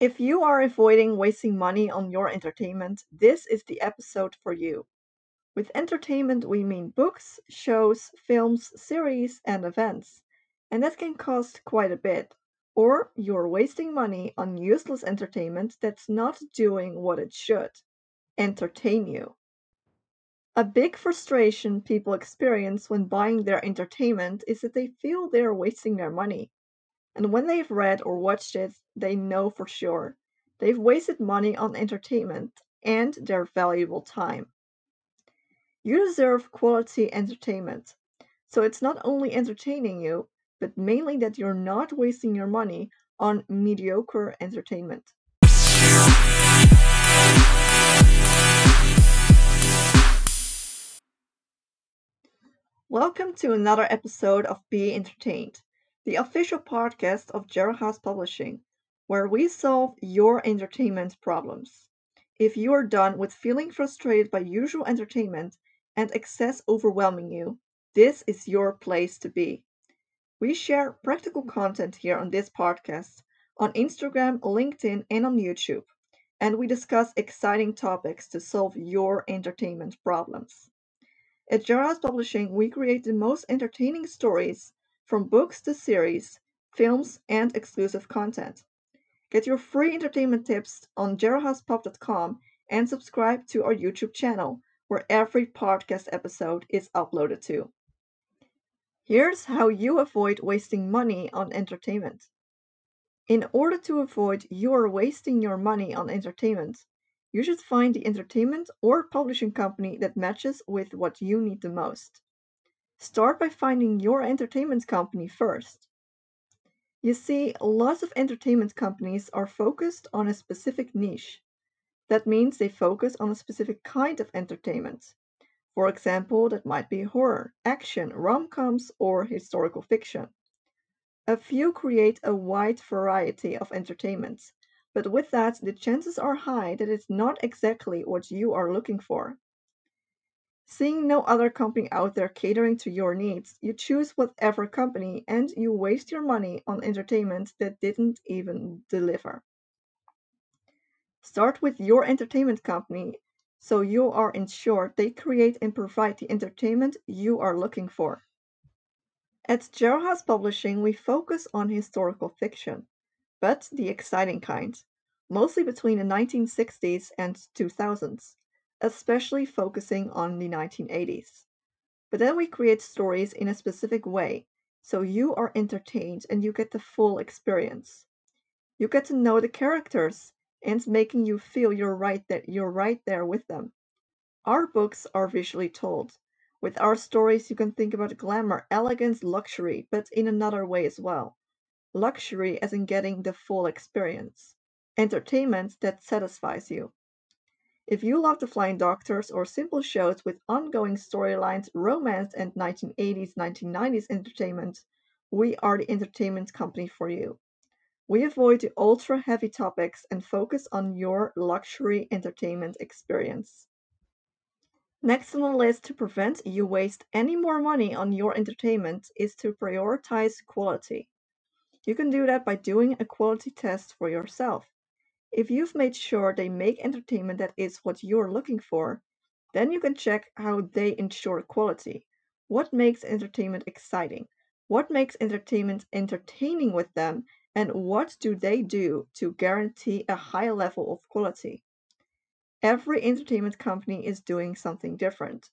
If you are avoiding wasting money on your entertainment, this is the episode for you. With entertainment, we mean books, shows, films, series, and events. And that can cost quite a bit. Or you're wasting money on useless entertainment that's not doing what it should entertain you. A big frustration people experience when buying their entertainment is that they feel they're wasting their money. And when they've read or watched it, they know for sure they've wasted money on entertainment and their valuable time. You deserve quality entertainment. So it's not only entertaining you, but mainly that you're not wasting your money on mediocre entertainment. Welcome to another episode of Be Entertained, the official podcast of Gerald House Publishing, where we solve your entertainment problems. If you are done with feeling frustrated by usual entertainment and excess overwhelming you, this is your place to be. We share practical content here on this podcast, on Instagram, LinkedIn, and on YouTube, and we discuss exciting topics to solve your entertainment problems. At Gerald Publishing, we create the most entertaining stories, from books to series, films, and exclusive content. Get your free entertainment tips on geraldhousepub.com and subscribe to our YouTube channel where every podcast episode is uploaded to. Here's how you avoid wasting money on entertainment. In order to avoid your wasting your money on entertainment, you should find the entertainment or publishing company that matches with what you need the most. Start by finding your entertainment company first. You see, lots of entertainment companies are focused on a specific niche. That means they focus on a specific kind of entertainment. For example, that might be horror, action, rom coms, or historical fiction. A few create a wide variety of entertainments, but with that, the chances are high that it's not exactly what you are looking for. Seeing no other company out there catering to your needs, you choose whatever company and you waste your money on entertainment that didn't even deliver. Start with your entertainment company so you are ensured they create and provide the entertainment you are looking for. At Gerald Publishing, we focus on historical fiction, but the exciting kind, mostly between the 1960s and 2000s, especially focusing on the 1980s. But then we create stories in a specific way, so you are entertained and you get the full experience. You get to know the characters and making you feel you're right that you're right there with them. Our books are visually told. With our stories, you can think about glamour, elegance, luxury, but in another way as well. Luxury as in getting the full experience. Entertainment that satisfies you. If you love The Flying Doctors or simple shows with ongoing storylines, romance, and 1980s, 1990s entertainment, we are the entertainment company for you. We avoid the ultra heavy topics and focus on your luxury entertainment experience. Next on the list to prevent you waste any more money on your entertainment is to prioritize quality. You can do that by doing a quality test for yourself. If you've made sure they make entertainment that is what you're looking for, then you can check how they ensure quality. What makes entertainment exciting? What makes entertainment entertaining with them? and what do they do to guarantee a high level of quality? Every entertainment company is doing something different,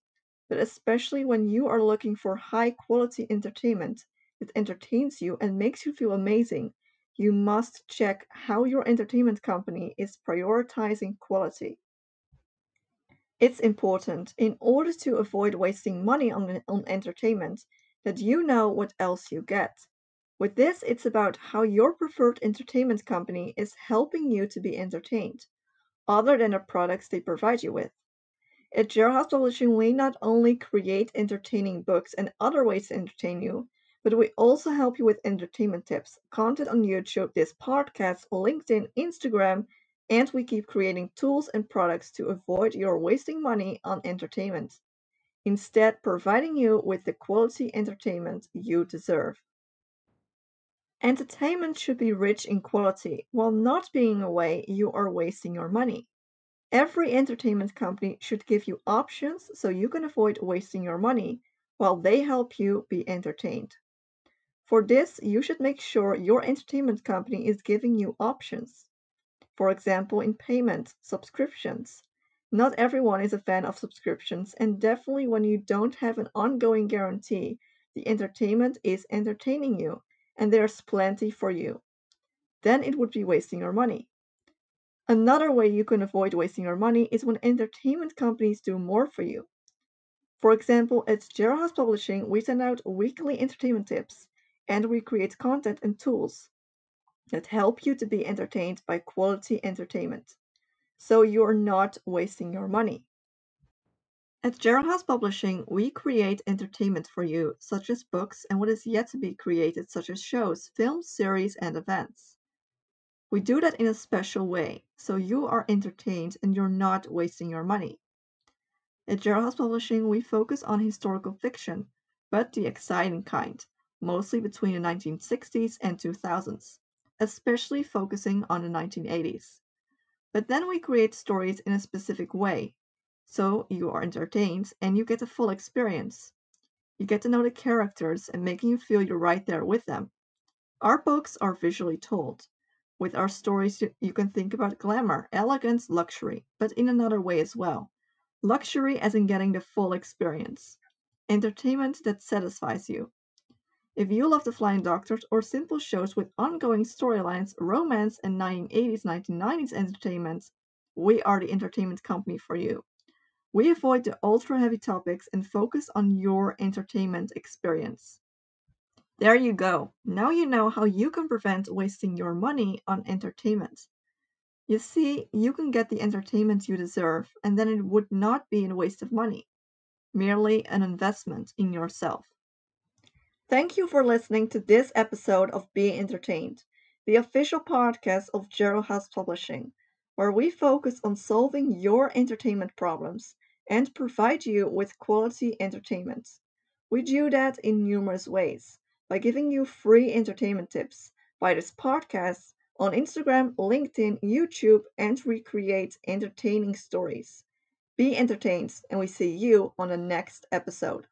but especially when you are looking for high quality entertainment that entertains you and makes you feel amazing, you must check how your entertainment company is prioritizing quality. It's important, in order to avoid wasting money on, on entertainment, that you know what else you get with this, it's about how your preferred entertainment company is helping you to be entertained, other than the products they provide you with. At Gerald House Publishing, we not only create entertaining books and other ways to entertain you, but we also help you with entertainment tips, content on YouTube, this podcast, LinkedIn, Instagram, and we keep creating tools and products to avoid your wasting money on entertainment. Instead, providing you with the quality entertainment you deserve. Entertainment should be rich in quality. While not being a way, you are wasting your money. Every entertainment company should give you options so you can avoid wasting your money while they help you be entertained. For this, you should make sure your entertainment company is giving you options. For example, in payments, subscriptions. Not everyone is a fan of subscriptions, and definitely when you don't have an ongoing guarantee, the entertainment is entertaining you and there's plenty for you. Then it would be wasting your money. Another way you can avoid wasting your money is when entertainment companies do more for you. For example, at House Publishing, we send out weekly entertainment tips and we create content and tools that help you to be entertained by quality entertainment. So you're not wasting your money. At Gerald House Publishing, we create entertainment for you, such as books and what is yet to be created, such as shows, films, series, and events. We do that in a special way, so you are entertained and you're not wasting your money. At Gerald House Publishing, we focus on historical fiction, but the exciting kind, mostly between the 1960s and 2000s, especially focusing on the 1980s. But then we create stories in a specific way, so you are entertained and you get a full experience. You get to know the characters and making you feel you're right there with them. Our books are visually told. With our stories, you can think about glamour, elegance, luxury, but in another way as well. Luxury as in getting the full experience. Entertainment that satisfies you. If you love The Flying Doctors or simple shows with ongoing storylines, romance, and 1980s, 1990s entertainment, we are the entertainment company for you. We avoid the ultra heavy topics and focus on your entertainment experience. There you go. Now you know how you can prevent wasting your money on entertainment. You see, you can get the entertainment you deserve, and then it would not be a waste of money, merely an investment in yourself. Thank you for listening to this episode of Be Entertained, the official podcast of Gerald House Publishing, where we focus on solving your entertainment problems and provide you with quality entertainment. We do that in numerous ways by giving you free entertainment tips by this podcast on Instagram, LinkedIn, YouTube, and recreate entertaining stories. Be entertained, and we see you on the next episode.